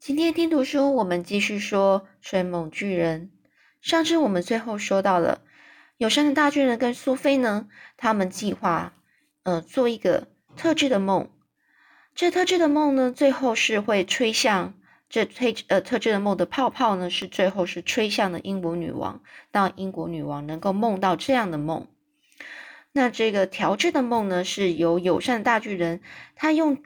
今天听读书，我们继续说吹梦巨人。上次我们最后说到了友善的大巨人跟苏菲呢，他们计划，呃，做一个特制的梦。这特制的梦呢，最后是会吹向这吹呃特制的梦的泡泡呢，是最后是吹向了英国女王，让英国女王能够梦到这样的梦。那这个调制的梦呢，是由友善的大巨人他用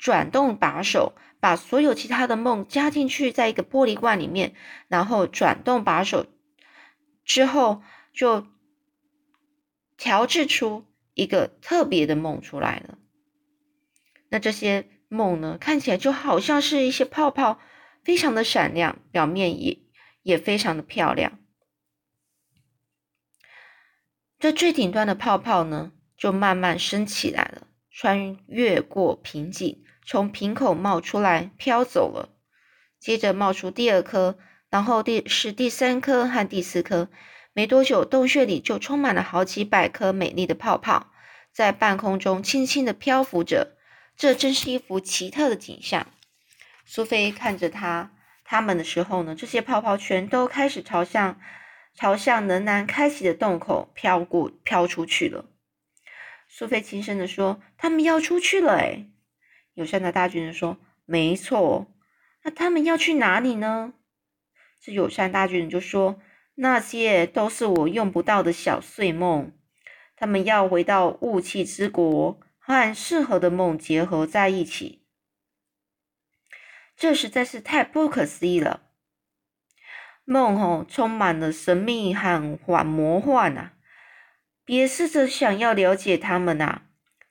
转动把手。把所有其他的梦加进去，在一个玻璃罐里面，然后转动把手之后，就调制出一个特别的梦出来了。那这些梦呢，看起来就好像是一些泡泡，非常的闪亮，表面也也非常的漂亮。这最顶端的泡泡呢，就慢慢升起来了，穿越过瓶颈。从瓶口冒出来，飘走了。接着冒出第二颗，然后第是第三颗和第四颗。没多久，洞穴里就充满了好几百颗美丽的泡泡，在半空中轻轻的漂浮着。这真是一幅奇特的景象。苏菲看着他他们的时候呢，这些泡泡全都开始朝向朝向仍然开启的洞口飘过飘出去了。苏菲轻声的说：“他们要出去了，哎。”友善的大巨人说：“没错，那他们要去哪里呢？”这友善大巨人就说：“那些都是我用不到的小碎梦，他们要回到雾气之国，和适合的梦结合在一起。这实在是太不可思议了。梦哦，充满了神秘和幻魔幻啊！别试着想要了解他们呐，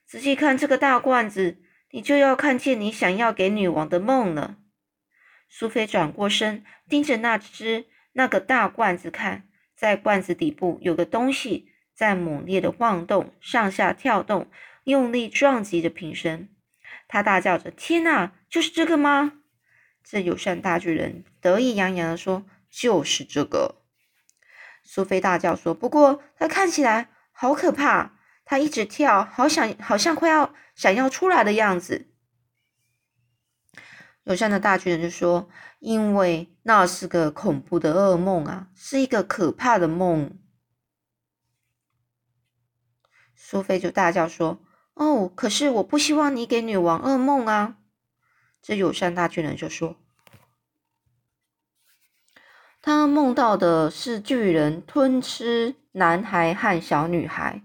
仔细看这个大罐子。”你就要看见你想要给女王的梦了。苏菲转过身，盯着那只那个大罐子看，在罐子底部有个东西在猛烈的晃动，上下跳动，用力撞击着瓶身。他大叫着：“天哪，就是这个吗？”这友善大巨人得意洋洋地说：“就是这个。”苏菲大叫说：“不过它看起来好可怕。”他一直跳，好想，好像快要想要出来的样子。友善的大巨人就说：“因为那是个恐怖的噩梦啊，是一个可怕的梦。”苏菲就大叫说：“哦，可是我不希望你给女王噩梦啊！”这友善大巨人就说：“他梦到的是巨人吞吃男孩和小女孩。”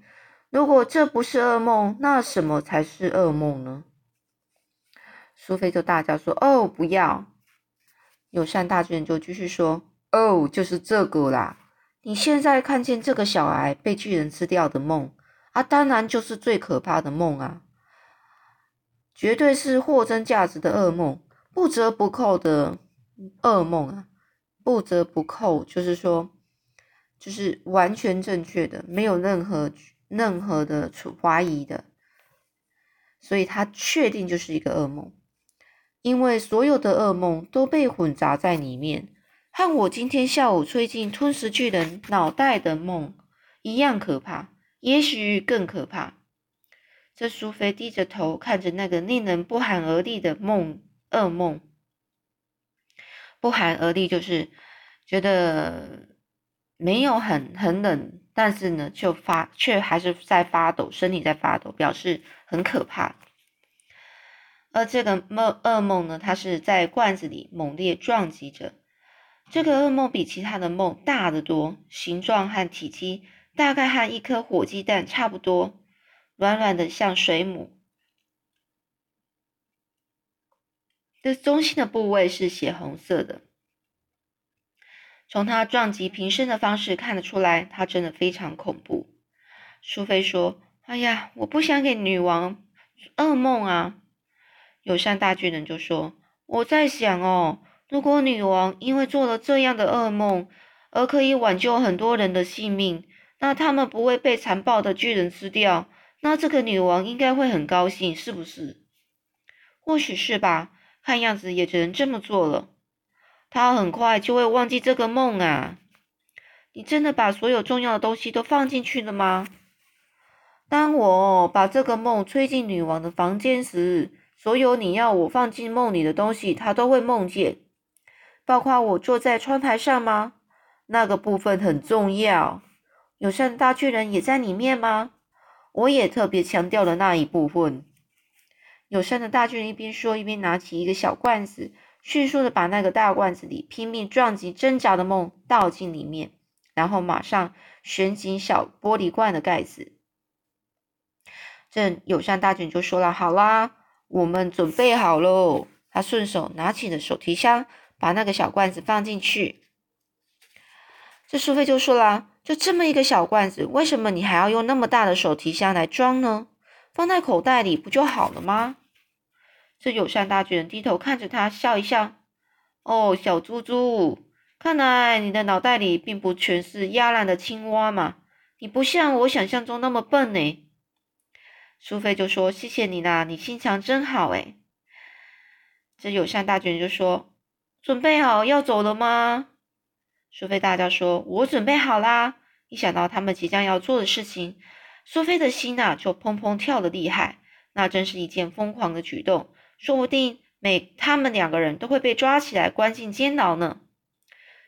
如果这不是噩梦，那什么才是噩梦呢？苏菲就大叫说：“哦，不要！”友善大巨人就继续说：“哦，就是这个啦！你现在看见这个小孩被巨人吃掉的梦啊，当然就是最可怕的梦啊，绝对是货真价实的噩梦，不折不扣的噩梦啊！不折不扣就是说，就是完全正确的，没有任何。”任何的怀疑的，所以他确定就是一个噩梦，因为所有的噩梦都被混杂在里面，和我今天下午吹进吞食巨人脑袋的梦一样可怕，也许更可怕。这苏菲低着头看着那个令人不寒而栗的梦，噩梦，不寒而栗就是觉得没有很很冷。但是呢，就发却还是在发抖，身体在发抖，表示很可怕。而这个梦噩梦呢，它是在罐子里猛烈撞击着。这个噩梦比其他的梦大得多，形状和体积大概和一颗火鸡蛋差不多，软软的像水母。这中心的部位是血红色的。从他撞击瓶身的方式看得出来，他真的非常恐怖。苏菲说：“哎呀，我不想给女王噩梦啊！”友善大巨人就说：“我在想哦，如果女王因为做了这样的噩梦而可以挽救很多人的性命，那他们不会被残暴的巨人吃掉，那这个女王应该会很高兴，是不是？或许是吧，看样子也只能这么做了。”他很快就会忘记这个梦啊！你真的把所有重要的东西都放进去了吗？当我把这个梦吹进女王的房间时，所有你要我放进梦里的东西，她都会梦见。包括我坐在窗台上吗？那个部分很重要。友善大巨人也在里面吗？我也特别强调了那一部分。友善的大巨人一边说，一边拿起一个小罐子，迅速的把那个大罐子里拼命撞击、挣扎的梦倒进里面，然后马上旋紧小玻璃罐的盖子。这友善大巨人就说了：“好啦，我们准备好喽。”他顺手拿起了手提箱，把那个小罐子放进去。这苏菲就说了：“就这么一个小罐子，为什么你还要用那么大的手提箱来装呢？放在口袋里不就好了吗？”这友善大巨人低头看着他，笑一笑：“哦，小猪猪，看来你的脑袋里并不全是压烂的青蛙嘛。你不像我想象中那么笨呢。”苏菲就说：“谢谢你啦，你心肠真好诶。”这友善大巨人就说：“准备好要走了吗？”苏菲大叫说：“我准备好啦！”一想到他们即将要做的事情，苏菲的心呐就砰砰跳的厉害。那真是一件疯狂的举动。说不定每他们两个人都会被抓起来关进监牢呢。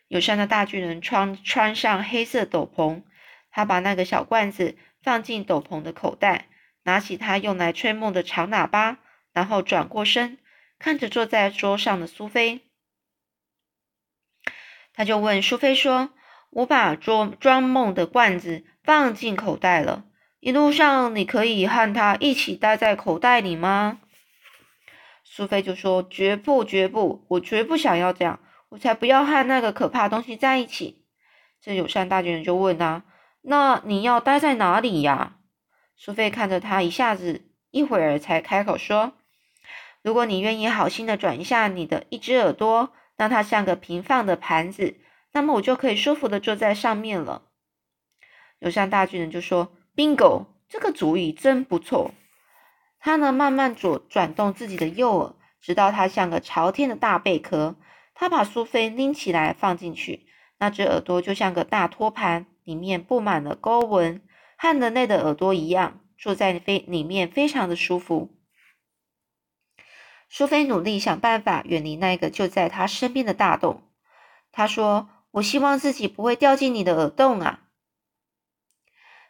友善的大巨人穿穿上黑色斗篷，他把那个小罐子放进斗篷的口袋，拿起他用来吹梦的长喇叭，然后转过身看着坐在桌上的苏菲，他就问苏菲说：“我把装装梦的罐子放进口袋了，一路上你可以和他一起待在口袋里吗？”苏菲就说：“绝不，绝不，我绝不想要这样，我才不要和那个可怕东西在一起。”这友善大巨人就问他：“那你要待在哪里呀？”苏菲看着他，一下子一会儿才开口说：“如果你愿意好心的转一下你的一只耳朵，让它像个平放的盘子，那么我就可以舒服的坐在上面了。”友善大巨人就说：“Bingo，这个主意真不错。”他呢，慢慢左转动自己的右耳，直到它像个朝天的大贝壳。他把苏菲拎起来放进去，那只耳朵就像个大托盘，里面布满了沟纹，和人类的耳朵一样，坐在非里面非常的舒服。苏菲努力想办法远离那个就在他身边的大洞。他说：“我希望自己不会掉进你的耳洞啊。”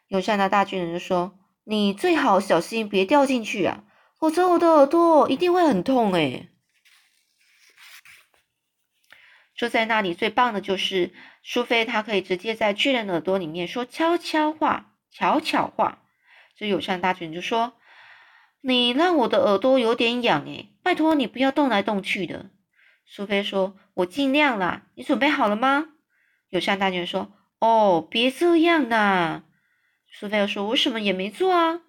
友善的大巨人就说。你最好小心，别掉进去啊，否则我的耳朵一定会很痛诶。坐在那里最棒的就是苏菲，她可以直接在巨人耳朵里面说悄悄话、悄悄话。这友善大巨人就说：“你让我的耳朵有点痒诶，拜托你不要动来动去的。”苏菲说：“我尽量啦，你准备好了吗？”友善大巨人说：“哦，别这样呐。”苏菲说：“我什么也没做啊！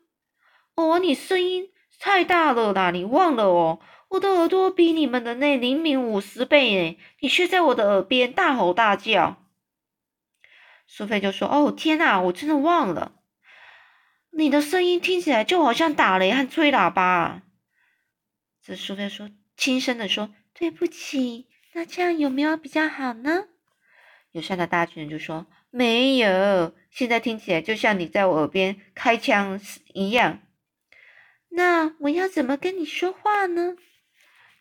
哦，你声音太大了啦，你忘了哦？我的耳朵比你们的那灵敏五十倍诶，你却在我的耳边大吼大叫。”苏菲就说：“哦，天哪，我真的忘了，你的声音听起来就好像打雷和吹喇叭。”这苏菲说，轻声的说：“对不起，那这样有没有比较好呢？”友善的大巨人就说：“没有。”现在听起来就像你在我耳边开枪一样。那我要怎么跟你说话呢？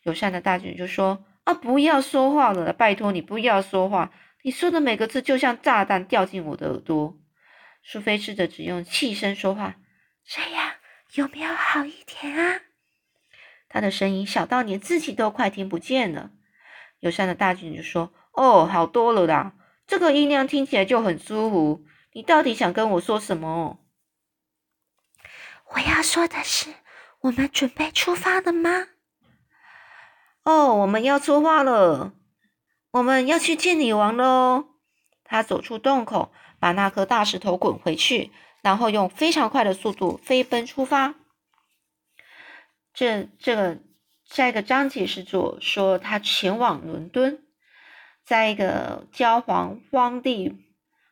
友善的大军就说：“啊，不要说话了，拜托你不要说话。你说的每个字就像炸弹掉进我的耳朵。”苏菲试着只用气声说话，这样有没有好一点啊？他的声音小到连自己都快听不见了。友善的大军就说：“哦，好多了啦，这个音量听起来就很舒服。”你到底想跟我说什么？我要说的是，我们准备出发了吗？哦，我们要出发了，我们要去见女王喽。他走出洞口，把那颗大石头滚回去，然后用非常快的速度飞奔出发。这这个下一个章节是做说他前往伦敦，在一个焦黄荒地。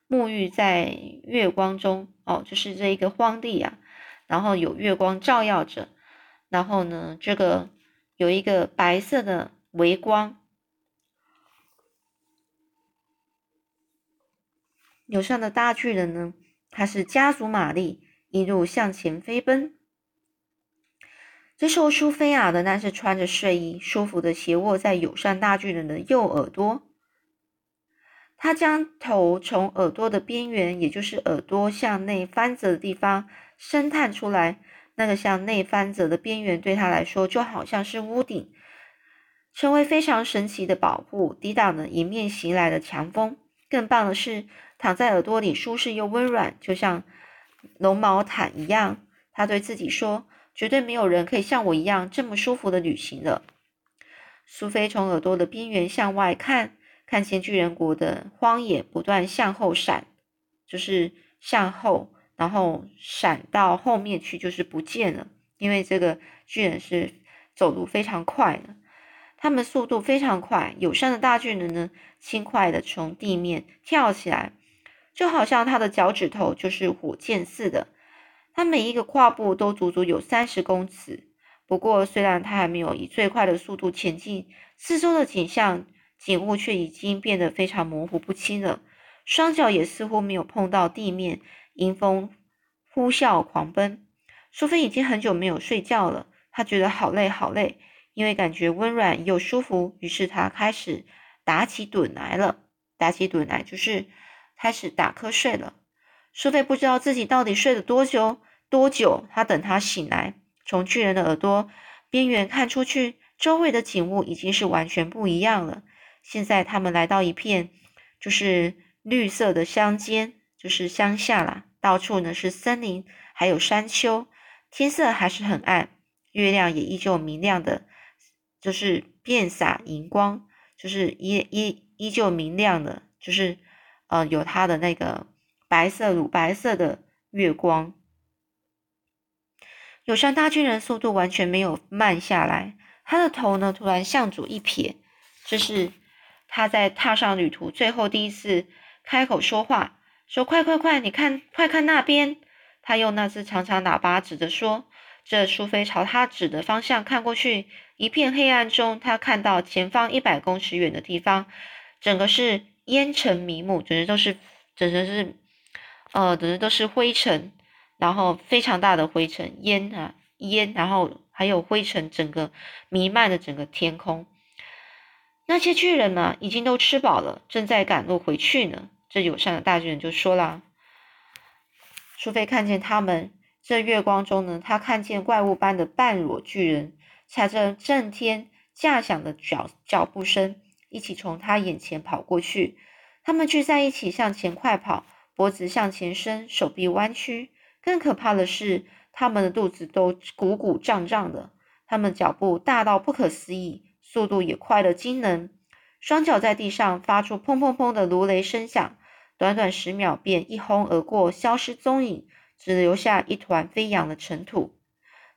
沐浴在月光中，哦，就是这一个荒地啊，然后有月光照耀着，然后呢，这个有一个白色的微光。有上的大巨人呢，他是加足马力，一路向前飞奔。这时候，苏菲亚的那是穿着睡衣，舒服的斜卧在友善大巨人的右耳朵。他将头从耳朵的边缘，也就是耳朵向内翻折的地方伸探出来。那个向内翻折的边缘，对他来说就好像是屋顶，成为非常神奇的保护，抵挡了迎面袭来的强风。更棒的是，躺在耳朵里舒适又温软，就像绒毛毯一样。他对自己说：“绝对没有人可以像我一样这么舒服的旅行了。”苏菲从耳朵的边缘向外看，看见巨人国的荒野不断向后闪，就是向后。然后闪到后面去，就是不见了。因为这个巨人是走路非常快的，他们速度非常快。友善的大巨人呢，轻快的从地面跳起来，就好像他的脚趾头就是火箭似的。他每一个跨步都足足有三十公尺。不过，虽然他还没有以最快的速度前进，四周的景象景物却已经变得非常模糊不清了。双脚也似乎没有碰到地面。迎风呼啸狂奔，苏菲已经很久没有睡觉了。她觉得好累好累，因为感觉温软又舒服。于是她开始打起盹来了。打起盹来就是开始打瞌睡了。苏菲不知道自己到底睡了多久多久。她等她醒来，从巨人的耳朵边缘看出去，周围的景物已经是完全不一样了。现在他们来到一片就是绿色的乡间。就是乡下啦，到处呢是森林，还有山丘，天色还是很暗，月亮也依旧明亮的，就是遍洒银光，就是依依依旧明亮的，就是呃有它的那个白色乳白色的月光。有山大巨人速度完全没有慢下来，他的头呢突然向左一撇，这是他在踏上旅途最后第一次开口说话。说快快快！你看，快看那边！他用那只长长喇叭指着说。这苏菲朝他指的方向看过去，一片黑暗中，他看到前方一百公尺远的地方，整个是烟尘迷雾，整个都是，整个是，呃，整个都是灰尘，然后非常大的灰尘，烟啊烟，然后还有灰尘，整个弥漫的整个天空。那些巨人呢，已经都吃饱了，正在赶路回去呢。这友善的大巨人就说了：“苏菲看见他们，这月光中呢，他看见怪物般的半裸巨人，踩着震天架响的脚脚步声，一起从他眼前跑过去。他们聚在一起向前快跑，脖子向前伸，手臂弯曲。更可怕的是，他们的肚子都鼓鼓胀胀的。他们脚步大到不可思议，速度也快得惊人，双脚在地上发出砰砰砰的如雷声响。”短短十秒便一轰而过，消失踪影，只留下一团飞扬的尘土。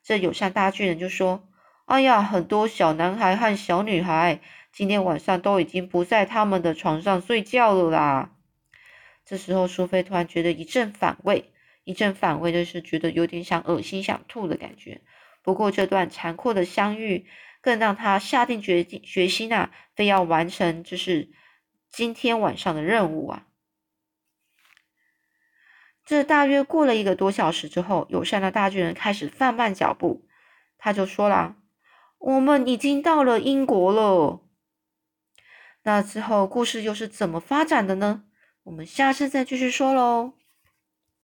这友善大巨人就说：“哎呀，很多小男孩和小女孩今天晚上都已经不在他们的床上睡觉了啦。”这时候，苏菲突然觉得一阵反胃，一阵反胃就是觉得有点想恶心、想吐的感觉。不过，这段残酷的相遇更让他下定决决心啊，非要完成就是今天晚上的任务啊。这大约过了一个多小时之后，友善的大巨人开始放慢脚步，他就说啦：“我们已经到了英国了。”那之后故事又是怎么发展的呢？我们下次再继续说喽。